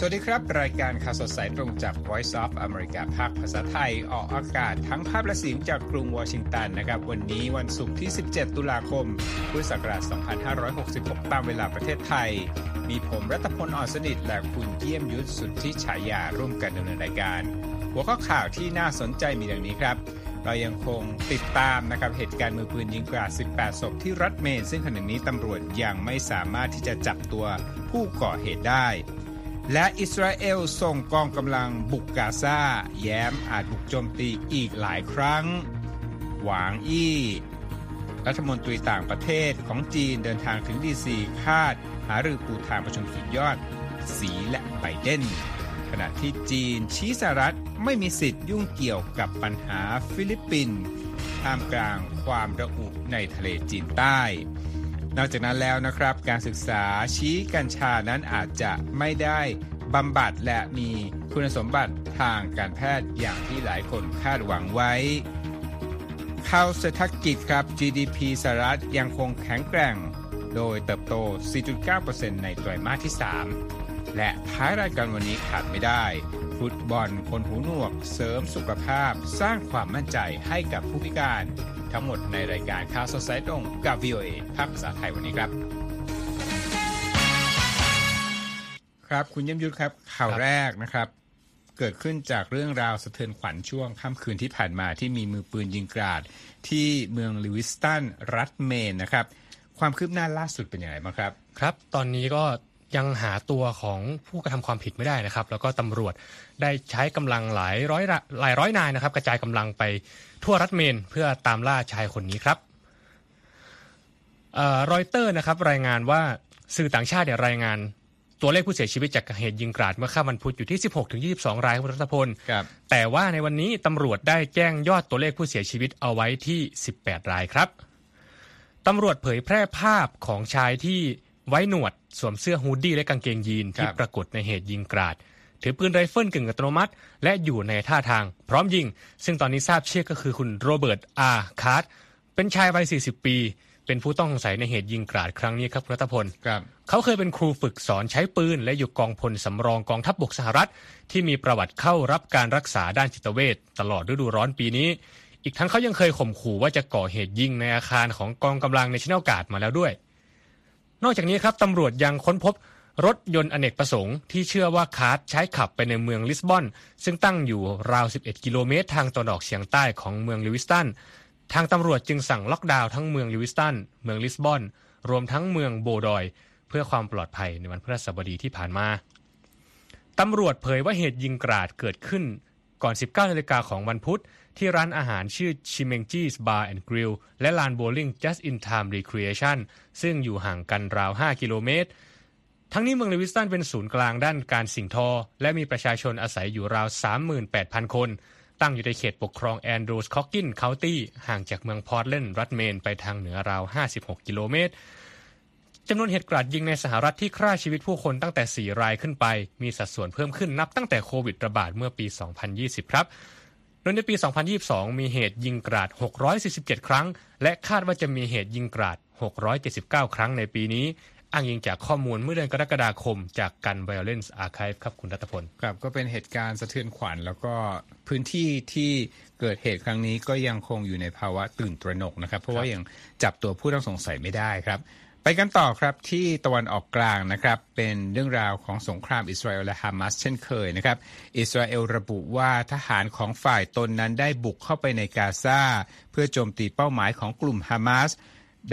สวัสดีครับ รายการข่าวสดสายตรงจาก Voice of America ภาคภาษาไทย ออกอากาศทั้งภาพและเสียงจากกรุงวอชิงตันนะครับ วันนี้วันศุกร์ที่ 17 ตุลาคม พุทธศักราช 2566 ตามเวลาประเทศไทย มีผมรัตพลอ่อนสนิท และคุณเยี่ยมยุทธสุที่ฉายาร่วมกันดำเนินรายการ หัวข้อข่าวที่น่าสนใจมีดังนี้ครับ เรายังคงติดตามนะครับเหตุการณ์มือปืนยิงกราด 18 ศพที่รัฐเมนซึ่งขณะนี้ตำรวจยังไม่สามารถที่จะจับตัวผู้ก่อเหตุได้ และอิสราเอลส่งกองกำลังบุกกาซาแย้มอาจบุกโจมตีอีกหลายครั้ง หวางอี้ รัฐมนตรีต่างประเทศของจีนเดินทางถึงดีซีคาด หารือปูทางประชุมสุดยอด สีและไบเดน ขณะที่จีนชี้สหรัฐไม่มีสิทธิ์ยุ่งเกี่ยวกับปัญหาฟิลิปปินส์ท่ามกลางความระอุในทะเลจีนใต้ นอกจากนั้นแล้วนะครับ การศึกษาชี้กัญชานั้นอาจจะไม่ได้บำบัดและมีคุณสมบัติทางการแพทย์อย่างที่หลายคนคาดหวังไว้ข่าวเศรษฐกิจครับ GDP สหรัฐยังคงแข็งแกร่ง โดยเติบโต 4.9%ในไตรมาสที่ 3 และท้ายรายการวันนี้ขาดไม่ได้ ฟุตบอลคนหูหนวก เสริมสุขภาพ สร้างความมั่นใจให้กับผู้พิการ ทั้งหมดในรายการข่าวสดสายตรงกับ VOA ภาคภาษาไทยวันนี้ครับ ครับคุณเยี่ยมยุทธครับข่าวแรกนะครับ เกิดขึ้นจากเรื่องราวสะเทือนขวัญช่วงค่ำคืนที่ผ่านมาที่มีมือปืนยิงกราด ที่เมืองลิวิสตันรัฐเมนนะครับ ความคืบหน้าล่าสุดเป็นอย่างไรบ้างครับ ครับ ตอนนี้ก็ ยังหาตัวของผู้กระทำความผิดไม่ได้นะครับ แล้วก็ตำรวจได้ใช้กำลังหลายร้อยหลายร้อยนายนะครับ กระจายกำลังไปทั่วรัฐเมน เพื่อตามล่าชายคนนี้ครับรอยเตอร์นะครับรายงานว่าสื่อต่างชาติเนี่ยรายงานตัวเลขผู้เสียชีวิตจากเหตุยิงกราดเมื่อค่ำวันพุธอยู่ที่ 16 ถึง 22 รายคุณรัตพล แต่ว่าในวันนี้ตำรวจได้แจ้งยอดตัวเลขผู้เสียชีวิตเอาไว้ที่ 18 รายครับ ตำรวจเผยแพร่ภาพของชายที่ ไว้หนวดสวมเสื้อฮูดดี้และกางเกงยีนที่ปรากฏในเหตุยิงกราด ถือปืนไรเฟิลกึ่งอัตโนมัติ และอยู่ในท่าทาง พร้อมยิง ซึ่งตอนนี้ทราบชื่อก็คือคุณโรเบิร์ตอาร์คาร์ดเป็นชายวัย 40 ปี เป็นผู้ต้องสงสัยในเหตุยิงกราดครั้งนี้ครับรัตพลเขาเคยเป็นครูฝึกสอนใช้ปืน และอยู่กองพลสำรองกองทัพบกสหรัฐ ที่มีประวัติเข้ารับการรักษาด้านจิตเวชตลอดฤดูร้อนปีนี้อีกทั้งเขายังเคยข่มขู่ว่าจะก่อเหตุยิงในอาคารของกองกำลังในชินอากาศมาแล้วด้วย นอกจากนี้ครับตำรวจยังค้นพบรถยนต์อเนกประสงค์ที่เชื่อว่าคาร์ดใช้ขับไปในเมืองลิสบอน ซึ่งตั้งอยู่ราว 11 กิโลเมตร ทางตะวันออกเฉียงใต้ของเมืองลิวิสตัน ทางตำรวจจึงสั่งล็อกดาวน์ทั้งเมืองลิวิสตัน เมืองลิสบอน รวมทั้งเมืองโบว์ดอยน์ เพื่อความปลอดภัยในวันพฤหัสบดีที่ผ่านมา ตำรวจเผยว่าเหตุยิงกราดเกิดขึ้นก่อน 19นาฬิกาของวันพุธ ที่ร้านอาหารชื่อ Schemengees Bar and Grilleและลานโบลิ่ง Just in Time Recreation ซึ่งอยู่ห่างกันราว 5 กิโลเมตร ทั้งนี้เมืองลิวิสตันเป็นศูนย์กลางด้านการสิ่งทอ และมีประชาชนอาศัยอยู่ราว 38,000 คน ตั้งอยู่ในเขตปกครองแอนดรอสคอกกิน county ห่างจากเมืองพอร์ตแลนด์รัฐเมนไปทางเหนือราว 56 กิโลเมตรจำนวนเหตุกราดยิงในสหรัฐที่ฆ่าชีวิตผู้คนตั้งแต่ 4 รายขึ้นไป มีสัดส่วนเพิ่มขึ้นนับตั้งแต่โควิดระบาดเมื่อปี 2020 ครับ โดยในปี 2022 มีเหตุยิงกราด 647 ครั้ง และคาดว่าจะมีเหตุยิงกราด 679 ครั้งในปีนี้ อ้างอิงจากข้อมูลเมื่อเดือนกรกฎาคมจากกัน Violence Archive ครับคุณรัตพล ครับก็เป็นเหตุการณ์สะเทือนขวัญ แล้วก็พื้นที่ที่เกิดเหตุครั้งนี้ก็ยังคงอยู่ในภาวะตื่นตระหนกนะครับ เพราะว่ายังจับตัวผู้ต้องสงสัยไม่ได้ครับ ไปกันต่อครับที่ตะวันออกกลางนะครับเป็นเรื่องราวของสงครามอิสราเอลและฮามาสเช่นเคยนะครับอิสราเอลระบุว่าทหารของฝ่ายตนนั้นได้บุกเข้าไปในกาซาเพื่อโจมตีเป้าหมายของกลุ่มฮามาส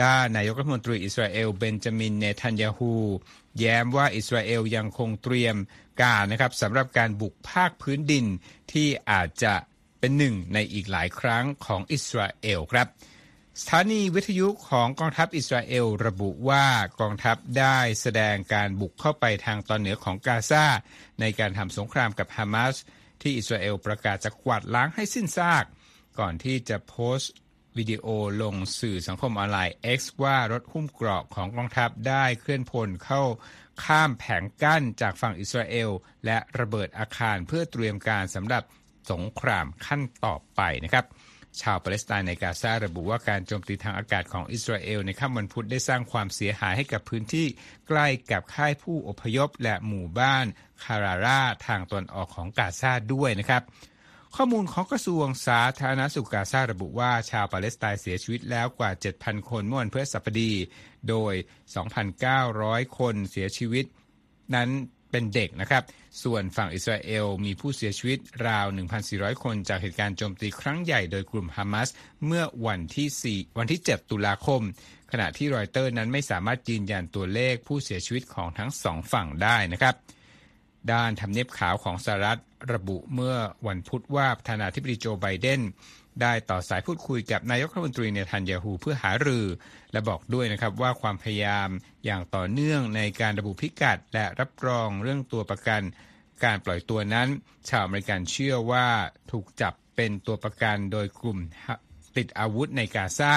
ด้านนายกรัฐมนตรีอิสราเอลเบนจามินเนทันยาฮูแย้มว่าอิสราเอลยังคงเตรียมการนะครับสำหรับการบุกภาคพื้นดินที่อาจจะเป็นหนึ่งในอีกหลายครั้งของอิสราเอลครับ สถานีวิทยุของกองทัพอิสราเอลระบุว่ากองทัพได้แสดงการบุกเข้าไปทางตอนเหนือของกาซาในการทำสงครามกับฮามาสที่อิสราเอลประกาศจะกวาดล้างให้สิ้นซาก ก่อนที่จะโพสต์วิดีโอลงสื่อสังคมออนไลน์ X ว่ารถหุ้มเกราะของกองทัพได้เคลื่อนพลเข้าข้ามแผงกั้นจากฝั่งอิสราเอล และระเบิดอาคารเพื่อเตรียมการสำหรับสงครามขั้นต่อไปนะครับ ชาวปาเลสไตน์ในกาซาระบุว่าการโจมตีทางอากาศของอิสราเอลในค่ำวันพุธได้สร้างความเสียหายให้กับพื้นที่ใกล้กับค่ายผู้อพยพและหมู่บ้านคาราราทางตอนออกของกาซาด้วยนะครับ ข้อมูลของกระทรวงสาธารณสุขกาซาระบุว่าชาวปาเลสไตน์เสียชีวิตแล้วกว่า 7,000 คนเมื่อวันพฤหัสบดี โดย 2,900 คนเสียชีวิตนั้น เป็นเด็กนะครับ ส่วนฝั่งอิสราเอลมีผู้เสียชีวิตราว 1,400 คนจากเหตุการณ์โจมตีครั้งใหญ่โดยกลุ่มฮามาสเมื่อวันที่ 4 วันที่ 7 ตุลาคม ขณะที่รอยเตอร์นั้นไม่สามารถยืนยันตัวเลขผู้เสียชีวิตของทั้งสองฝั่งได้นะครับ ด้านทำเนียบขาวของสหรัฐระบุเมื่อวันพุธว่าประธานาธิบดีโจไบเดน ได้ต่อสายพูดคุยกับนายกรัฐมนตรีเนทันยาฮูเพื่อหารือ และบอกด้วยนะครับว่าความพยายามอย่างต่อเนื่องในการระบุพิกัด และรับรองเรื่องตัวประกัน การปล่อยตัวนั้น ชาวอเมริกันเชื่อว่าถูกจับเป็นตัวประกันโดยกลุ่มติดอาวุธในกาซา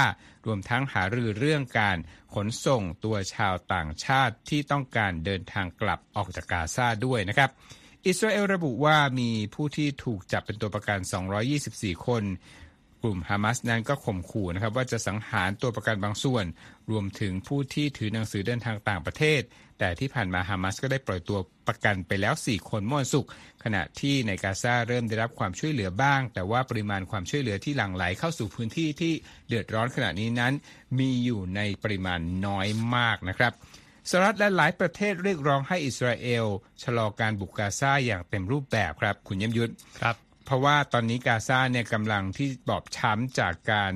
รวมทั้งหารือเรื่องการขนส่งตัวชาวต่างชาติที่ต้องการเดินทางกลับออกจากกาซาด้วยนะครับ อิสราเอลระบุว่ามีผู้ที่ถูกจับเป็นตัวประกัน 224 คน กลุ่มฮามาสนั้นก็ข่มขู่นะครับว่าจะสังหารตัวประกันบางส่วน รวมถึงผู้ที่ถือหนังสือเดินทางต่างประเทศ แต่ที่ผ่านมาฮามาสก็ได้ปล่อยตัวประกันไปแล้ว 4 คนเมื่อวันศุกร์ขณะที่ในกาซาเริ่มได้รับความช่วยเหลือบ้าง แต่ว่าปริมาณความช่วยเหลือที่หลั่งไหลเข้าสู่พื้นที่ที่เดือดร้อนขณะนี้นั้น มีอยู่ในปริมาณน้อยมากนะครับสหรัฐและหลายประเทศเรียกร้องให้อิสราเอล ชะลอการบุกกาซาอย่างเต็มรูปแบบครับ คุณเยี่ยมยุทธครับ เพราะว่าตอนนี้กาซาเนี่ยกำลังที่บอบช้ำจากการ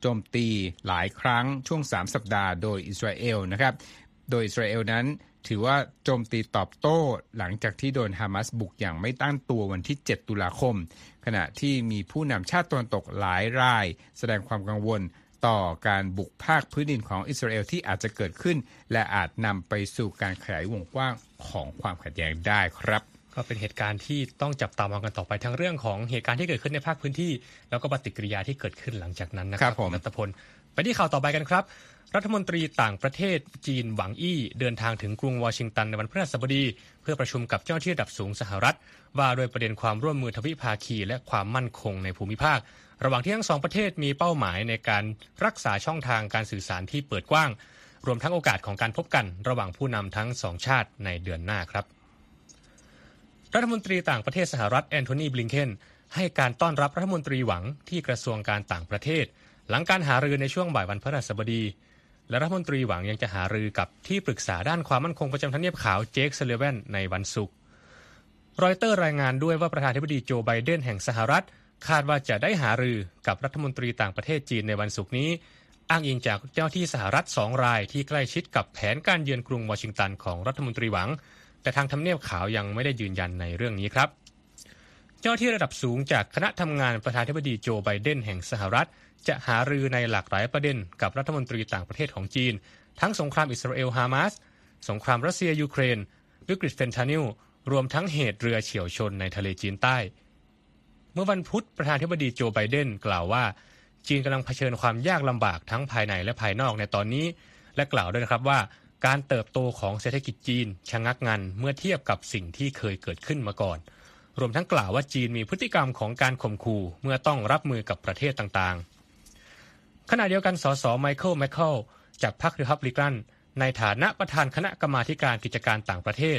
โจมตีหลายครั้งช่วง 3 สัปดาห์โดยอิสราเอลนะครับ โดยอิสราเอลนั้นถือว่าโจมตีตอบโต้หลังจากที่โดนฮามาสบุกอย่างไม่ตั้งตัววันที่ 7 ตุลาคม ขณะที่มีผู้นำชาติตะวันตกหลายราย แสดงความกังวลต่อการบุกภาคพื้นดินของอิสราเอลที่อาจจะเกิดขึ้น และอาจนำไปสู่การขยายวงกว้างของความขัดแย้งได้ครับ ก็เป็นเหตุการณ์ที่ต้องจับตามองกันต่อไปทั้งเรื่องของเหตุการณ์ที่เกิดขึ้นในภาคพื้นที่ แล้วก็ปฏิกิริยาที่เกิดขึ้นหลังจากนั้นนะครับผมนัตพลไปที่ข่าวต่อไปกันครับ รัฐมนตรีต่างประเทศจีนหวังอี้ เดินทางถึงกรุงวอชิงตันในวันพฤหัสบดี เพื่อประชุมกับเจ้าหน้าที่ระดับสูงสหรัฐ ว่าโดยประเด็นความร่วมมือทวิภาคี และความมั่นคงในภูมิภาค ระหว่างที่ทั้งสองประเทศมีเป้าหมายในการรักษาช่องทางการสื่อสารที่เปิดกว้าง รวมทั้งโอกาสของการพบกัน ระหว่างผู้นำทั้งสองชาติในเดือนหน้าครับ รัฐมนตรีต่างประเทศสหรัฐแอนโทนีบลิงเคนให้การต้อนรับรัฐมนตรีหวังที่กระทรวงการต่างประเทศ หลังการหารือในช่วงบ่ายวันพฤหัสบดี และรัฐมนตรีหวังยังจะหารือกับที่ปรึกษาด้านความมั่นคงประจำทำเนียบขาวเจคซัลลิแวนในวันศุกร์รอยเตอร์รายงานด้วยว่าประธานาธิบดีโจไบเดนแห่งสหรัฐ คาดว่าจะได้หารือกับรัฐมนตรีต่างประเทศจีนในวันศุกร์นี้ อ้างอิงจากเจ้าหน้าที่สหรัฐสองรายที่ใกล้ชิดกับแผนการเยือนกรุงวอชิงตันของรัฐมนตรีหวัง แต่ทางทำเนียบขาวยังไม่ได้ยืนยันในเรื่องนี้ครับ เจ้าที่ระดับสูงจากคณะทำงานประธานาธิบดีโจไบเดนแห่งสหรัฐ จะหารือในหลากหลายประเด็นกับรัฐมนตรีต่างประเทศของจีน ทั้งสงครามอิสราเอลฮามาสสงครามรัสเซียยูเครน วิกฤตเฟนทานิลรวมทั้งเหตุเรือเฉียวชนในทะเลจีนใต้ เมื่อวันพุธประธานาธิบดีโจไบเดนกล่าวว่า จีนกำลังเผชิญความยากลำบากทั้งภายในและภายนอกในตอนนี้ และกล่าวด้วยนะครับว่า การเติบโตของเศรษฐกิจจีนชะงักงันเมื่อเทียบกับสิ่งที่เคยเกิดขึ้นมาก่อน รวมทั้งกล่าวว่าจีนมีพฤติกรรมของการข่มขู่เมื่อต้องรับมือกับประเทศต่างๆ ขณะเดียวกันสส.ไมเคิลแมคคอลจากพรรครีพับลิกันในฐานะประธานคณะกรรมการกิจการต่างประเทศ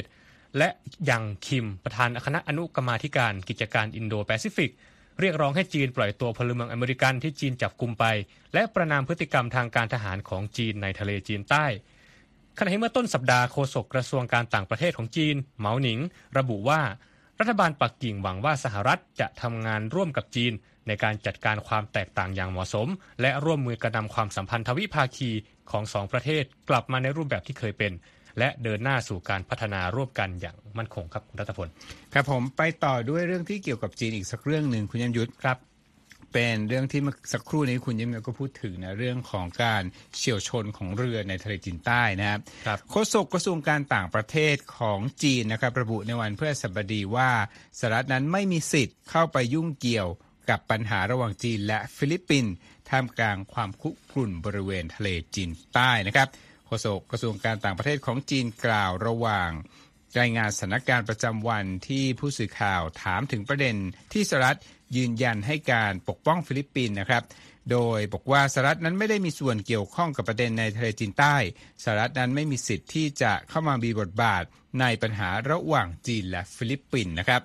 และยังคิมประธานคณะอนุกรรมการกิจการอินโดแปซิฟิกเรียกร้องให้จีนปล่อยตัวพลเมืองอเมริกันที่จีนจับกุมไป และประนามพฤติกรรมทางการทหารของจีนในทะเลจีนใต้ ขณะที่เมื่อต้นสัปดาห์โฆษกกระทรวงการต่างประเทศของจีนเหมาหนิง ระบุว่า รัฐบาลปักกิ่งหวังว่าสหรัฐจะทำงานร่วมกับจีน ในการจัดการความแตกต่างอย่างเหมาะสม และร่วมมือกระนำความสัมพันธ์ทวิภาคีของสองประเทศกลับมาในรูปแบบที่เคยเป็นและเดินหน้าสู่การพัฒนาร่วมกันอย่างมั่นคงครับรัฐพล ครับผมไปต่อด้วยเรื่องที่เกี่ยวกับจีนอีกสักเรื่องหนึ่งคุณยมยุทธครับ เป็นเรื่องที่เมื่อสักครู่นี้คุณยิ้มก็พูดถึงนะเรื่องของการเฉียวชนของเรือในทะเลจีนใต้นะครับโฆษกกระทรวงการต่างประเทศของจีนนะครับระบุในวันพฤหัสบดีว่าสหรัฐนั้นไม่มีสิทธิ์เข้าไปยุ่งเกี่ยวกับปัญหาระหว่างจีนและฟิลิปปินส์ท่ามกลางความคุกรุ่นบริเวณทะเลจีนใต้นะครับโฆษกกระทรวงการต่างประเทศของจีนกล่าวระหว่างรายงานสถานการณ์ประจำวันที่ผู้สื่อข่าวถามถึงประเด็นที่สหรัฐ ยืนยันให้การปกป้องฟิลิปปินส์นะครับ โดยบอกว่าสหรัฐนั้นไม่ได้มีส่วนเกี่ยวข้องกับประเด็นในทะเลจีนใต้สหรัฐนั้นไม่มีสิทธิ์ที่จะเข้ามามีบทบาทในปัญหาระหว่างจีนและฟิลิปปินส์นะครับ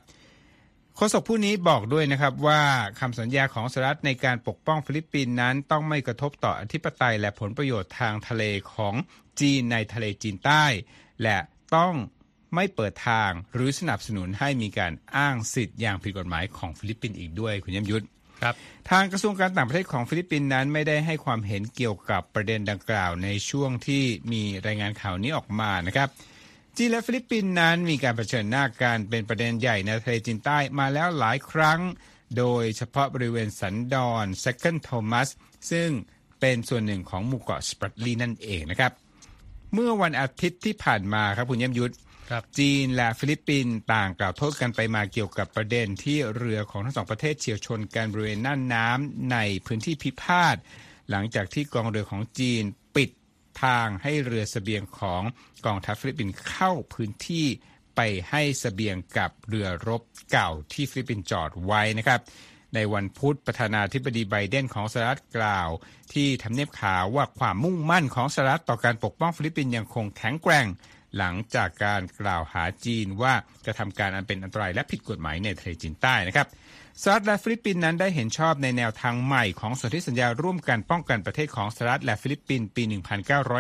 โฆษกผู้นี้บอกด้วยนะครับว่าคำสัญญาของสหรัฐในการปกป้องฟิลิปปินส์นั้นต้องไม่กระทบต่ออธิปไตยและผลประโยชน์ทางทะเลของจีนในทะเลจีนใต้ และต้อง ไม่เปิดทาง หรือสนับสนุนให้มีการอ้างสิทธิ์อย่างผิดกฎหมายของฟิลิปปินส์อีกด้วยคุณเยี่ยมยุทธครับทางกระทรวงการต่างประเทศของฟิลิปปินส์นั้นไม่ได้ให้ความเห็นเกี่ยวกับประเด็นดังกล่าวในช่วงที่มีรายงานข่าวนี้ออกมานะครับจีนและฟิลิปปินส์นั้นมีการเผชิญหน้ากันเป็นประเด็นใหญ่ในทะเลจีนใต้มาแล้วหลายครั้ง โดยเฉพาะบริเวณสันดอนเซคันด์โทมัสซึ่งเป็นส่วนหนึ่งของหมู่เกาะสปรัตลีนั่นเองนะครับ เมื่อวันอาทิตย์ที่ผ่านมาครับคุณเยี่ยมยุทธ จีนและฟิลิปปินส์ต่างกล่าวโทษกันไปมาเกี่ยวกับประเด็นที่เรือของทั้งสองประเทศเฉี่ยวชนกันบริเวณน่านน้ำในพื้นที่พิพาทหลังจากที่กองเรือของจีนปิดทางให้เรือเสบียงของกองทัพฟิลิปปินส์เข้าพื้นที่ไปให้เสบียงกับเรือรบเก่าที่ฟิลิปปินส์จอดไว้นะครับ ในวันพุธประธานาธิบดีไบเดนของสหรัฐกล่าว ที่ทำเนียบขาวว่าความมุ่งมั่นของสหรัฐต่อการปกป้องฟิลิปปินส์ยังคงแข็งแกร่ง หลังจากการกล่าวหาจีนว่ากระทำการอันเป็นอันตรายและผิดกฎหมายในทะเลจีนใต้นะครับสหรัฐและฟิลิปปินส์นั้นได้เห็นชอบในแนวทางใหม่ของสนธิสัญญาร่วมกันป้องกันประเทศของสหรัฐและฟิลิปปินส์ปี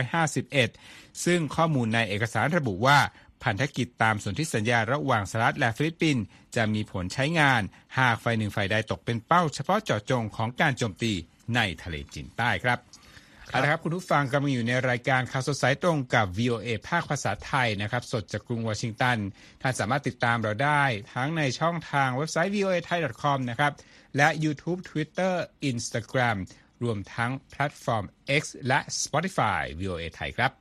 1951 ซึ่งข้อมูลในเอกสารระบุว่าพันธกิจตามสนธิสัญญาระหว่างสหรัฐและฟิลิปปินส์จะมีผลใช้งาน หากฝ่ายหนึ่งฝ่ายใดตกเป็นเป้าเฉพาะเจาะจงของการโจมตีในทะเลจีนใต้ครับ เอาละครับ คุณผู้ฟังกำลังอยู่ในรายการข่าวสดสายตรงกับ VOA ภาคภาษาไทยนะครับ สดจากกรุงวอชิงตัน ท่านสามารถติดตามเราได้ ทั้งในช่องทางเว็บไซต์ voa thai com นะครับ และ YouTube Twitter Instagram รวมทั้งแพลตฟอร์ม X และ Spotify VOA ไทยครับ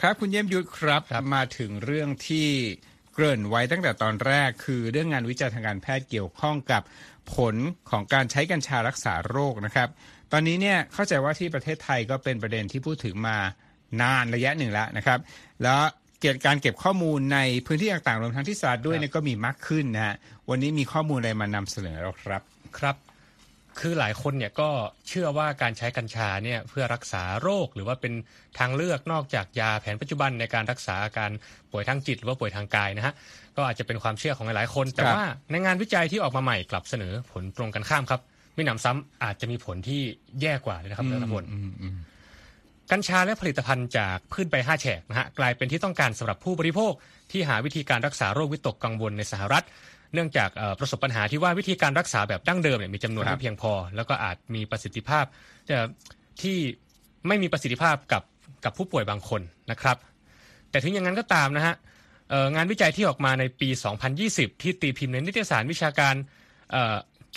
ครับคุณเยี่ยมยุทธครับรบมาถึงเรื่องที่เกริ่นไว้ตั้งแต่ตอนแรก คือเรื่องงานวิจัยทางการแพทย์เกี่ยวข้องกับ ผลของการใช้กัญชารักษาโรคนะครับ ตอนนี้เนี่ยเข้าใจว่าที่ประเทศไทยก็เป็นประเด็นที่พูดถึงมานานระยะหนึ่งแล้วนะครับ แล้วเกี่ยวกับการเก็บข้อมูลในพื้นที่ต่างๆรวมทั้งที่สหรัฐด้วยเนี่ยก็มีมากขึ้นนะฮะวันนี้มีข้อมูลอะไรมานำเสนอเราครับครับ คือหลายคนเนี่ยก็เชื่อว่าการใช้กัญชาเนี่ยเพื่อรักษาโรคหรือว่าเป็นทางเลือกนอกจากยาแผนปัจจุบันในการรักษาอาการป่วยทางจิต หรือว่าป่วยทางกายนะฮะ ก็อาจจะเป็นความเชื่อของหลายคน แต่ว่าในงานวิจัยที่ออกมาใหม่กลับเสนอผลตรงกันข้ามครับ ไม่นำซ้ำอาจจะมีผลที่แย่กว่าเลยนะครับท่านพลกัญชาและผลิตภัณฑ์จากพืชใบห้าแฉกนะฮะกลายเป็นที่ต้องการสำหรับผู้บริโภค ที่หาวิธีการรักษาโรควิตกกังวลในสหรัฐ เนื่องจากประสบปัญหาที่ว่าวิธีการรักษาแบบดั้งเดิมเนี่ยมีจำนวนไม่เพียงพอ แล้วก็อาจมีประสิทธิภาพที่ไม่มีประสิทธิภาพกับกับผู้ป่วยบางคนนะครับ แต่ถึงอย่างนั้นก็ตามนะฮะ งานวิจัยที่ออกมาในปี 2020 ที่ตีพิมพ์ในนิตยสารวิชาการ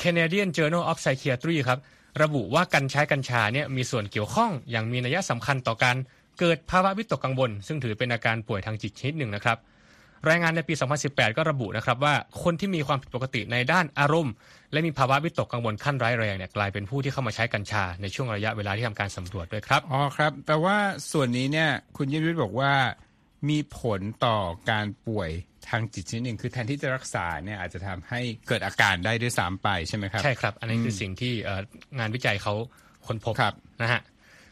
Canadian Journal of Psychiatry ครับระบุว่าการใช้กัญชาเนี่ยมีส่วนเกี่ยวข้องอย่างมีนัยสำคัญต่อการเกิดภาวะวิตกกังวลซึ่งถือเป็นอาการป่วยทางจิตชนิดหนึ่งนะครับ รายงานในปี 2018 ก็ระบุนะครับว่าคนที่มีความผิดปกติในด้านอารมณ์ และมีภาวะวิตกกังวลขั้นร้ายแรงเนี่ยกลายเป็นผู้ที่เข้ามาใช้กัญชาในช่วงระยะเวลาที่ทำการสำรวจด้วยครับอ๋อครับ แต่ว่าส่วนนี้เนี่ยคุณยินวิทย์บอกว่า มีผลต่อการป่วยทางจิตชนิดหนึ่งคือแทนที่จะรักษาเนี่ยอาจจะทำให้เกิดอาการได้ด้วยซ้ำไปใช่ไหมครับ ใช่ครับ อันนี้คือสิ่งที่งานวิจัยเขาค้นพบนะฮะ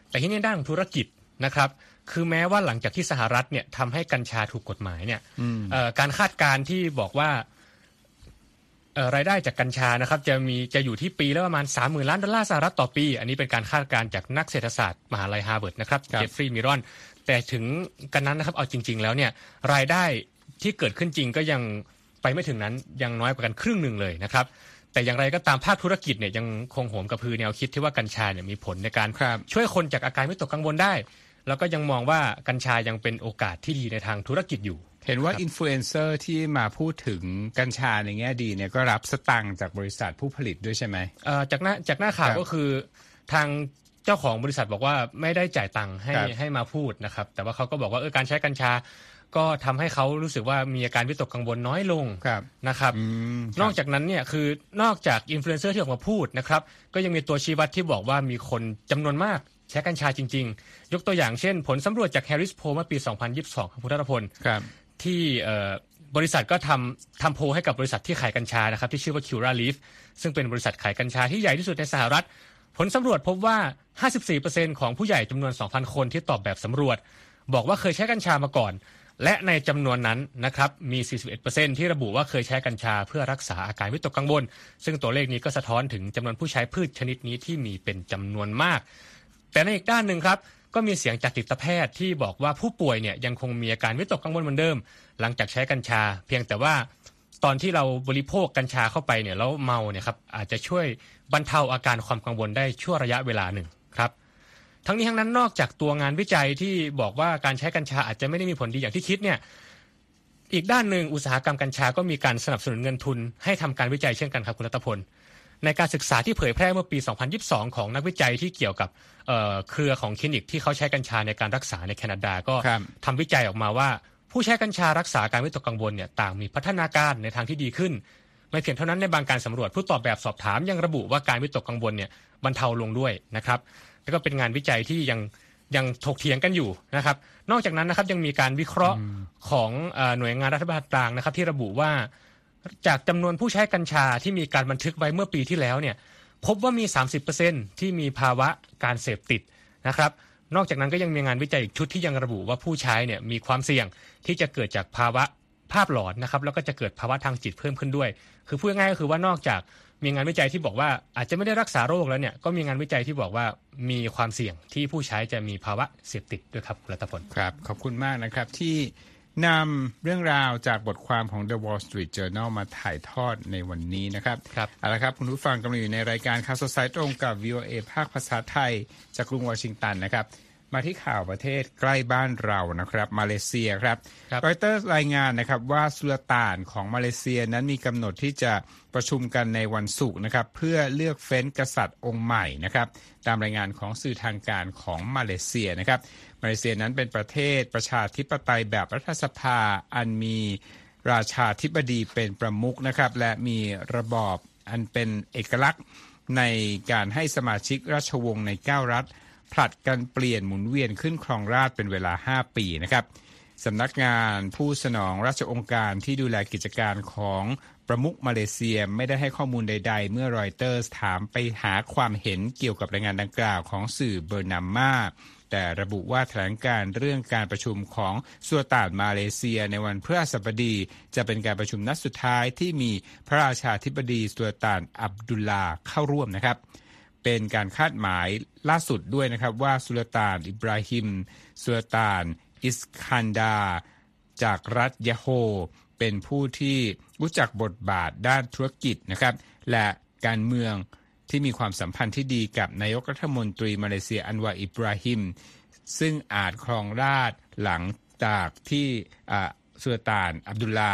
แต่ที่ในด้านธุรกิจนะครับ คือแม้ว่าหลังจากที่สหรัฐเนี่ยทำให้กัญชาถูกกฎหมายเนี่ยการคาดการณ์ที่บอกว่ารายได้จากกัญชานะครับ จะมีจะอยู่ที่ปีละประมาณ 30,000 ล้านดอลลาร์สหรัฐต่อปี อันนี้เป็นการคาดการณ์จากนักเศรษฐศาสตร์มหาลัยฮาร์วาร์ดนะครับเจฟฟรีย์มิรอน แต่ถึงกระนั้นนะครับเอาจริง ๆ แล้วเนี่ยรายได้ที่เกิดขึ้นจริงก็ยังไปไม่ถึงนั้นยังน้อยกว่ากันครึ่งหนึ่งเลยนะครับแต่อย่างไรก็ตามภาคธุรกิจเนี่ยยังคงโหมกระพือแนวคิดที่ว่ากัญชาเนี่ยมีผลในการช่วยคนจากอาการไม่ตกกังวลได้ แล้วก็ยังมองว่ากัญชายังเป็นโอกาสที่ดีในทางธุรกิจอยู่ เห็นว่าอินฟลูเอนเซอร์ที่มาพูดถึงกัญชาในแง่ดีเนี่ยก็รับสตังค์จากบริษัทผู้ผลิตด้วยใช่ไหมจากหน้าจากหน้าข่าวก็คือทาง เจ้าของบริษัทบอกว่าไม่ได้จ่ายตังค์ให้ให้มาพูดนะครับ แต่ว่าเขาก็บอกว่าเออการใช้กัญชา ก็ทำให้เขารู้สึกว่ามีอาการวิตกกังวลน้อยลงนะครับ นอกจากนั้นเนี่ยคือนอกจากอินฟลูเอนเซอร์ที่ออกมาพูดนะครับ ก็ยังมีตัวชี้วัดที่บอกว่ามีคนจำนวนมากใช้กัญชาจริง ๆ ยกตัวอย่างเช่น ผลสำรวจจาก Harris Poll เมื่อปี 2022ครับคุณรัตพลที่บริษัทก็ทำทำโพลให้กับบริษัทที่ขายกัญชานะครับที่ชื่อว่า Curaleaf ซึ่งเป็นบริษัทขายกัญชาที่ใหญ่ที่สุดในสหรัฐ ผลสำรวจพบว่า 54%ของผู้ใหญ่จำนวน 2,000 คนที่ตอบแบบสำรวจ บอกว่าเคยใช้กัญชามาก่อน และในจำนวนนั้นนะครับมี 41%ที่ระบุว่าเคยใช้กัญชาเพื่อรักษาอาการวิตกกังวล ซึ่งตัวเลขนี้ก็สะท้อนถึงจำนวนผู้ใช้พืชชนิดนี้ที่มีเป็นจำนวนมาก แต่ในอีกด้านหนึ่งครับก็มีเสียงจากจิตแพทย์ที่บอกว่าผู้ป่วยเนี่ยยังคงมีอาการวิตกกังวลเหมือนเดิม หลังจากใช้กัญชา เพียงแต่ว่า ตอนที่เราบริโภคกัญชาเข้าไปเนี่ยแล้วเมาเนี่ยครับอาจจะช่วยบรรเทาอาการความกังวลได้ชั่วระยะเวลาหนึ่งครับ ทั้งนี้ทั้งนั้นนอกจากตัวงานวิจัยที่บอกว่าการใช้กัญชาอาจจะไม่ได้มีผลดีอย่างที่คิดเนี่ยอีกด้านหนึ่งอุตสาหกรรมกัญชาก็มีการสนับสนุนเงินทุน ให้ทำการวิจัยเช่นกันครับคุณรัตพลในการศึกษาที่เผยแพร่เมื่อปี 2022 ของนักวิจัยที่เกี่ยวกับเครือของคลินิกที่เขาใช้กัญชาในการรักษาในแคนาดาก็ทำวิจัยออกมาว่า ผู้ใช้กัญชารักษาการวิตกกังวลเนี่ยต่างมีพัฒนาการในทางที่ดีขึ้น ไม่เพียงเท่านั้นในบางการสำรวจผู้ตอบแบบสอบถามยังระบุว่าการวิตกกังวลเนี่ยบรรเทาลงด้วยนะครับ แล้วก็เป็นงานวิจัยที่ยังยังถกเถียงกันอยู่นะครับ นอกจากนั้นนะครับยังมีการวิเคราะห์ของหน่วยงานรัฐบาลกลางนะครับ ที่ระบุว่าจากจำนวนผู้ใช้กัญชาที่มีการบันทึกไว้เมื่อปีที่แล้วเนี่ยพบว่ามี 30%ที่มีภาวะการเสพติดนะครับ นอกจากนั้นก็ยังมีงานวิจัยอีกชุดที่ยังระบุว่าผู้ใช้เนี่ยมีความเสี่ยงที่จะเกิดจากภาวะภาพหลอนนะครับแล้วก็จะเกิดภาวะทางจิตเพิ่มขึ้นด้วย คือพูดง่ายก็คือว่านอกจากมีงานวิจัยที่บอกว่าอาจจะไม่ได้รักษาโรคแล้วเนี่ยก็มีงานวิจัยที่บอกว่ามีความเสี่ยงที่ผู้ใช้จะมีภาวะเสพติดด้วยครับรัตพลครับ ขอบคุณมากนะครับที่ นำเรื่องราวจากบทความของ The Wall Street Journal มาถ่ายทอดในวันนี้นะครับครับเอาละครับคุณผู้ฟังกำลังอยู่ในรายการข่าวสดสายตรงกับ VOA ภาคภาษาไทย จากกรุงวอชิงตันนะครับ มาที่ข่าวประเทศใกล้บ้านเรานะครับ มาเลเซียครับรอยเตอร์รายงานนะครับว่าสุลต่านของมาเลเซียนั้นมีกำหนดที่จะประชุมกันในวันศุกร์นะครับ เพื่อเลือกเฟ้นกษัตริย์องค์ใหม่นะครับ ตามรายงานของสื่อทางการของมาเลเซียนะครับ มาเลเซียนั้นเป็นประเทศประชาธิปไตยแบบรัฐสภาอันมีราชาธิบดีเป็นประมุขนะครับ และมีระบอบอันเป็นเอกลักษณ์ในการให้สมาชิกราชวงศ์ใน 9 รัฐ ผลัดกันเปลี่ยนหมุนเวียนขึ้นครองราชเป็นเวลา 5 ปีนะครับสำนักงานผู้สนองราชองค์การที่ดูแลกิจการของประมุขมาเลเซียไม่ได้ให้ข้อมูลใด ๆ เมื่อรอยเตอร์สถามไปหาความเห็นเกี่ยวกับรายงานดังกล่าวของสื่อเบอร์นาม่าแต่ระบุว่าแถลงการเรื่องการประชุมของสุลต่านมาเลเซียในวันพฤหัสบดี จะเป็นการประชุมนัดสุดท้ายที่มีพระราชาธิบดีสุลต่านอับดุลลาเข้าร่วมนะครับ เป็นการคาดหมายล่าสุดด้วยนะครับว่าสุลต่านอิบราฮิมสุลต่าน อิสคันดา จากรัฐยะโฮ เป็นผู้ที่รู้จักบทบาทด้านธุรกิจนะครับและการเมืองที่มีความสัมพันธ์ที่ดีกับนายกรัฐมนตรีมาเลเซียอันวาอิบราฮิมซึ่งอาจครองราชหลังจากที่สุลต่านอับดุลลา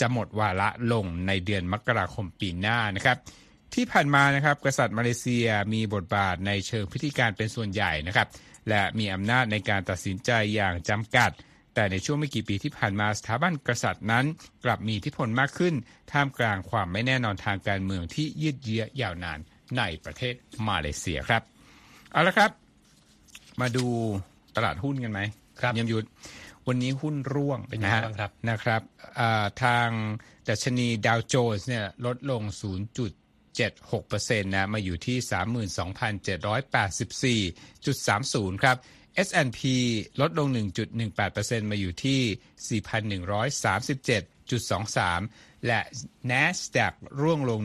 จะหมดวาระลงในเดือนมกราคมปีหน้านะครับ ที่ผ่านมานะครับกษัตริย์มาเลเซียมีบทบาทในเชิงพิธีการเป็นส่วนใหญ่นะครับ และมีอำนาจในการตัดสินใจอย่างจำกัด แต่ในช่วงไม่กี่ปีที่ผ่านมาสถาบันกษัตริย์นั้น กลับมีอิทธิพลมากขึ้น ท่ามกลางความไม่แน่นอนทางการเมืองที่ยืดเยื้อยาวนานในประเทศมาเลเซียครับเอาละครับ มาดูตลาดหุ้นกันไหมครับยมยุทธวันนี้หุ้นร่วงนะฮะนะครับทางดัชนีดาวโจนส์เนี่ยลดลง 0.76%นะมาอยู่ที่ 32,784.30 ครับ S&P ลดลง 1.18%มาอยู่ที่ 4,137.23 และ NASDAQ ร่วงลง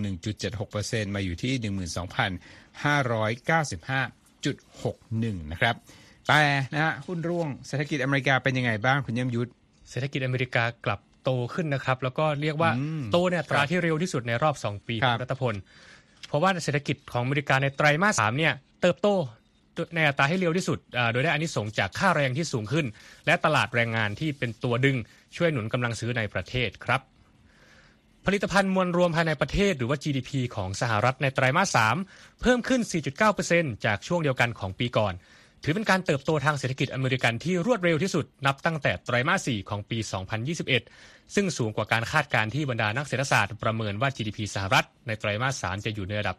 1.76%มาอยู่ที่ 12,595.61 นะครับแต่นะหุ้นร่วงเศรษฐกิจอเมริกาเป็นยังไงบ้างคุณย่มยุทธเศรษฐกิจอเมริกากลับ โตขึ้นนะครับ แล้วก็เรียกว่าโตเนี่ยตราที่เร็วที่สุดในรอบ 2 ปีรัฐพล เพราะว่าเศรษฐกิจของอเมริกาในไตรมาสสามเนี่ยเติบโตในอัตราให้เร็วที่สุด โดยได้อานิสงจากค่าแรงที่สูงขึ้น และตลาดแรงงานที่เป็นตัวดึงช่วยหนุนกำลังซื้อในประเทศครับ ผลิตภัณฑ์มวลรวมภายในประเทศหรือว่า GDP ของสหรัฐในไตรมาส 3 เพิ่มขึ้น 4.9%จากช่วงเดียวกันของปีก่อน ถือเป็นการเติบโตทางเศรษฐกิจอเมริกันที่รวดเร็วที่สุดนับตั้งแต่ไตรมาส 4 ของปี 2021 ซึ่งสูงกว่าการคาดการณ์ที่บรรดานักเศรษฐศาสตร์ประเมินว่า GDP สหรัฐ ในไตรมาส 3 จะอยู่ในระดับ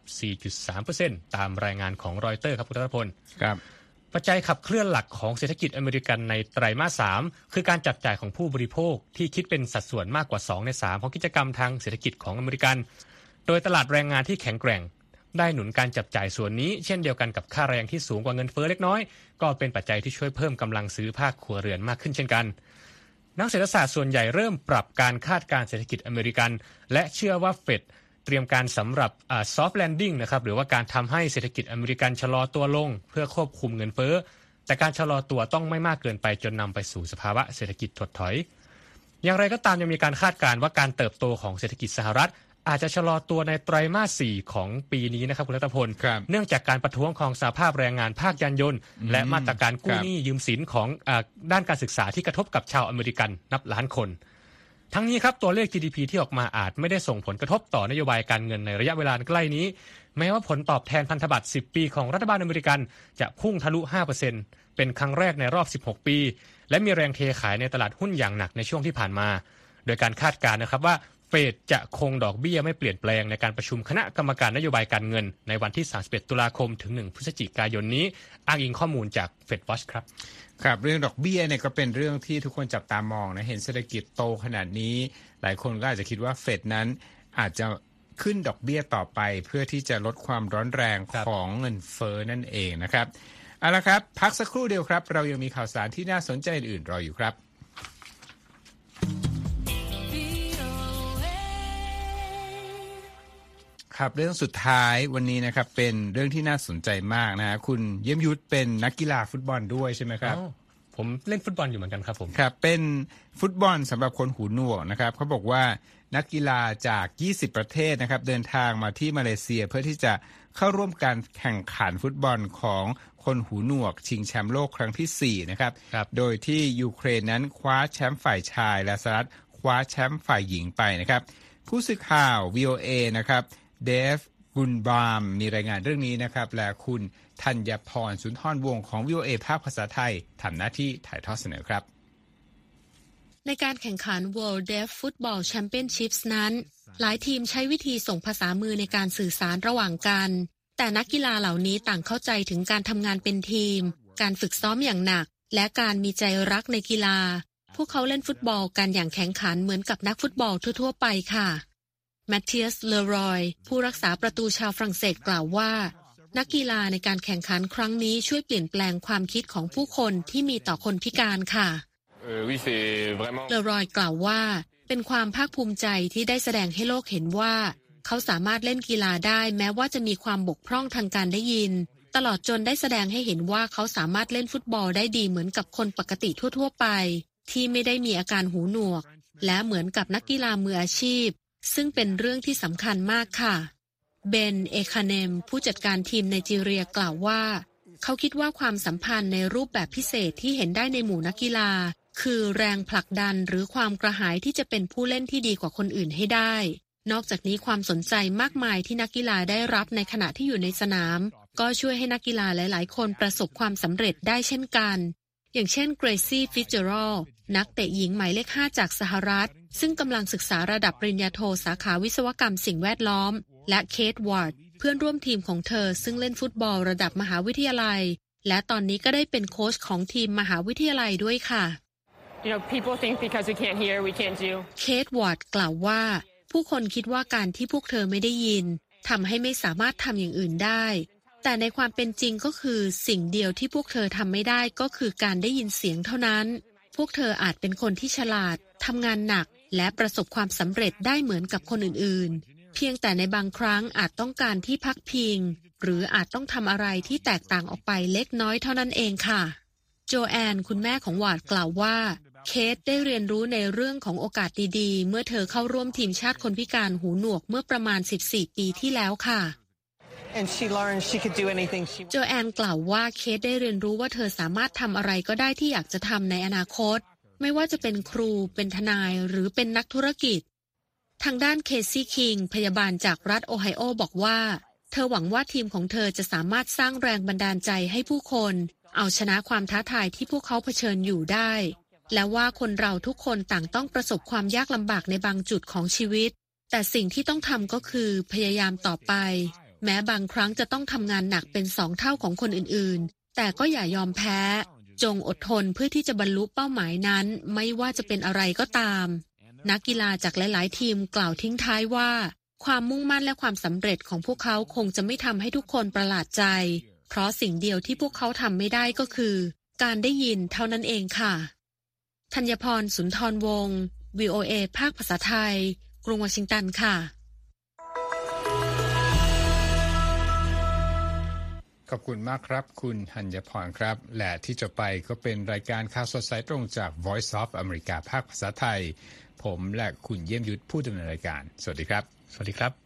4.3%ตามรายงานของรอยเตอร์ครับคุณรัตพลครับปัจจัยขับเคลื่อนหลักของเศรษฐกิจอเมริกันในไตรมาส 3 คือการจับจ่ายของผู้บริโภคที่คิดเป็นสัดส่วนมากกว่า 2 ใน 3 ของกิจกรรมทางเศรษฐกิจของอเมริกัน โดยตลาดแรงงานที่แข็งแกร่ง ได้หนุนการจับจ่ายส่วนนี้ เช่นเดียวกันกับค่าแรงที่สูงกว่าเงินเฟ้อเล็กน้อย ก็เป็นปัจจัยที่ช่วยเพิ่มกำลังซื้อภาคครัวเรือนมากขึ้นเช่นกัน นักเศรษฐศาสตร์ส่วนใหญ่เริ่มปรับการคาดการณ์เศรษฐกิจอเมริกัน และเชื่อว่าเฟดเตรียมการสำหรับ soft landing นะครับหรือว่าการทำให้เศรษฐกิจอเมริกันชะลอตัวลง เพื่อควบคุมเงินเฟ้อแต่การชะลอตัวต้องไม่มากเกินไปจนนำไปสู่สภาวะเศรษฐกิจถดถอย อย่างไรก็ตามยังมีการคาดการณ์ว่าการเติบโตของเศรษฐกิจสหรัฐ อาจจะชะลอตัวในไตรมาส4ของปีนี้นะครับคุณรัตพล เนื่องจากการประท้วงของสาภาพแรงงานภาคยานยนต์ และมาตรการกู้หนี้ยืมสินของอด้านการศึกษาที่กระทบกับชาวอเมริกันนับล้านคน ทั้งนี้ครับตัวเลข GDP ที่ออกมาอาจไม่ได้ส่งผลกระทบต่อนโยบายการเงินในระยะเวลาใกล้นี้ แม้ว่าผลตอบแทนพันธบัตร 10 ปีของรัฐบาลอเมริกันจะพุ่งทะลุ 5%เป็นครั้งแรกในรอบ 16 ปี และมีแรงเทขายในตลาดหุ้นอย่างหนักในช่วงที่ผ่านมา โดยการคาดการณ์นะครับว่า เฟดจะคงดอกเบี้ยไม่เปลี่ยนแปลงในการประชุมคณะกรรมการนโยบายการเงิน ในวันที่ 31 ตุลาคมถึง 1 พฤศจิกายนนี้ อ้างอิงข้อมูลจากเฟดวอชครับครับเรื่องดอกเบี้ยเนี่ยก็เป็นเรื่องที่ทุกคนจับตามองนะเห็นเศรษฐกิจโตขนาดนี้ หลายคนก็อาจจะคิดว่าเฟดนั้นอาจจะขึ้นดอกเบี้ยต่อไปเพื่อที่จะลดความร้อนแรงของเงินเฟ้อนั่นเองนะครับเอาละครับ พักสักครู่เดียวครับ เรายังมีข่าวสารที่น่าสนใจอื่นรออยู่ครับ ครับเรื่องสุดท้ายวันนี้นะครับเป็นเรื่องที่น่าสนใจมากนะฮะคุณเยี่ยมยุทธเป็นนักกีฬาฟุตบอลด้วยใช่ไหมครับผมเล่นฟุตบอลอยู่เหมือนกันครับผมครับเป็นฟุตบอลสำหรับคนหูหนวกนะครับเขาบอกว่านักกีฬาจาก 20 ประเทศนะครับเดินทางมาที่มาเลเซียเพื่อที่จะเข้าร่วมการแข่งขันฟุตบอลของคนหูหนวก ชิงแชมป์โลกครั้งที่4นะครับรบโดยที่ยูเครนนั้นคว้าแชมป์ฝ่ายชาย และสหรัฐคว้าแชมป์ฝ่ายหญิงไปนะครับ ผู้สื่อข่าว VOA นะครับ เดฟกุนบามมีรายงานเรื่องนี้นะครับ และคุณธัญพรสุนทรวงของ VOA ภาคภาษาไทยทำหน้าที่ถ่ายทอดเสนอครับ ในการแข่งขัน World Deaf Football Championships นั้น หลายทีมใช้วิธีส่งภาษามือในการสื่อสารระหว่างกัน แต่นักกีฬาเหล่านี้ต่างเข้าใจถึงการทำงานเป็นทีม การฝึกซ้อมอย่างหนัก และการมีใจรักในกีฬา พวกเขาเล่นฟุตบอลกันอย่างแข็งขันเหมือนกับนักฟุตบอลทั่วๆ ไปค่ะ แมทเทียส เลรอย ผู้รักษาประตูชาวฝรั่งเศสกล่าวว่า นักกีฬาในการแข่งขันครั้งนี้ช่วยเปลี่ยนแปลงความคิดของผู้คนที่มีต่อคนพิการค่ะ เลรอยกล่าวว่า เป็นความภาคภูมิใจที่ได้แสดงให้โลกเห็นว่า เขาสามารถเล่นกีฬาได้แม้ว่าจะมีความบกพร่องทางการได้ยิน ตลอดจนได้แสดงให้เห็นว่าเขาสามารถเล่นฟุตบอลได้ดีเหมือนกับคนปกติทั่ว ๆ ไป ที่ไม่ได้มีอาการหูหนวก และเหมือนกับนักกีฬามืออาชีพ ซึ่งเป็นเรื่องที่สำคัญมากค่ะ เบน เอคาเนม ผู้จัดการทีมไนจีเรียกล่าวว่า เขาคิดว่าความสัมพันธ์ในรูปแบบพิเศษที่เห็นได้ในหมู่นักกีฬา คือแรงผลักดันหรือความกระหายที่จะเป็นผู้เล่นที่ดีกว่าคนอื่นให้ได้ นอกจากนี้ความสนใจมากมายที่นักกีฬาได้รับในขณะที่อยู่ในสนาม ก็ช่วยให้นักกีฬาหลาย ๆ คนประสบความสำเร็จได้เช่นกัน อย่างเช่นเกรซี่ฟิตซ์เจอรัลด์นักเตะหญิงหมายเลข 5 จากสหรัฐ ซึ่งกำลังศึกษาระดับปริญญาโทสาขาวิศวกรรมสิ่งแวดล้อม และเคทวอร์ดเพื่อนร่วมทีมของเธอ ซึ่งเล่นฟุตบอลระดับมหาวิทยาลัย และตอนนี้ก็ได้เป็นโค้ชของทีมมหาวิทยาลัยด้วยค่ะ You know, people think because we can't hear, we can't do. เคทวอร์ดกล่าวว่า ผู้คนคิดว่าการที่พวกเธอไม่ได้ยินทำให้ไม่สามารถทำอย่างอื่นได้ แต่ในความเป็นจริงก็คือสิ่งเดียวที่พวกเธอทำไม่ได้ก็คือการได้ยินเสียงเท่านั้น พวกเธออาจเป็นคนที่ฉลาดทำงานหนัก และประสบความสำเร็จได้เหมือนกับคนอื่นๆ เพียงแต่ในบางครั้งอาจต้องการที่พักพิง หรืออาจต้องทำอะไรที่แตกต่างออกไปเล็กน้อยเท่านั้นเองค่ะ โจแอนคุณแม่ของวอร์ดกล่าวว่าเคทได้เรียนรู้ในเรื่องของโอกาสดีๆ เมื่อเธอเข้าร่วมทีมชาติคนพิการหูหนวกเมื่อประมาณ 14 ปีที่แล้วค่ะ โจแอนกล่าวว่าเคทได้เรียนรู้ว่าเธอสามารถทำอะไรก็ได้ที่อยากจะทำในอนาคต ไม่ว่าจะเป็นครู เป็นทนายหรือเป็นนักธุรกิจ ทางด้านเคซี่คิงพยาบาลจากรัฐโอไฮโอบอกว่า เธอหวังว่าทีมของเธอจะสามารถสร้างแรงบันดาลใจให้ผู้คน เอาชนะความท้าทายที่พวกเขาเผชิญอยู่ได้ และว่าคนเราทุกคนต่างต้องประสบความยากลำบากในบางจุดของชีวิต แต่สิ่งที่ต้องทำก็คือพยายามต่อไป แม้บางครั้งจะต้องทำงานหนักเป็นสองเท่าของคนอื่นๆ แต่ก็อย่ายอมแพ้ จงอดทนเพื่อที่จะบรรลุเป้าหมายนั้น ไม่ว่าจะเป็นอะไรก็ตาม นักกีฬาจากหลายๆ ทีมกล่าวทิ้งท้ายว่า ความมุ่งมั่นและความสำเร็จของพวกเขาคงจะไม่ทำให้ทุกคนประหลาดใจ เพราะสิ่งเดียวที่พวกเขาทำไม่ได้ก็คือ การได้ยินเท่านั้นเองค่ะธัญพรสุนทรวงศ์ VOA ภาคภาษาไทย กรุงวอชิงตันค่ะ ขอบคุณมากครับ คุณหัญญพรครับ และที่จะไปก็เป็นรายการข่าวสดสายตรงจาก Voice of America ภาคภาษาไทย ผมและคุณเยี่ยมยุทธผู้ดำเนินรายการ สวัสดีครับ สวัสดีครับ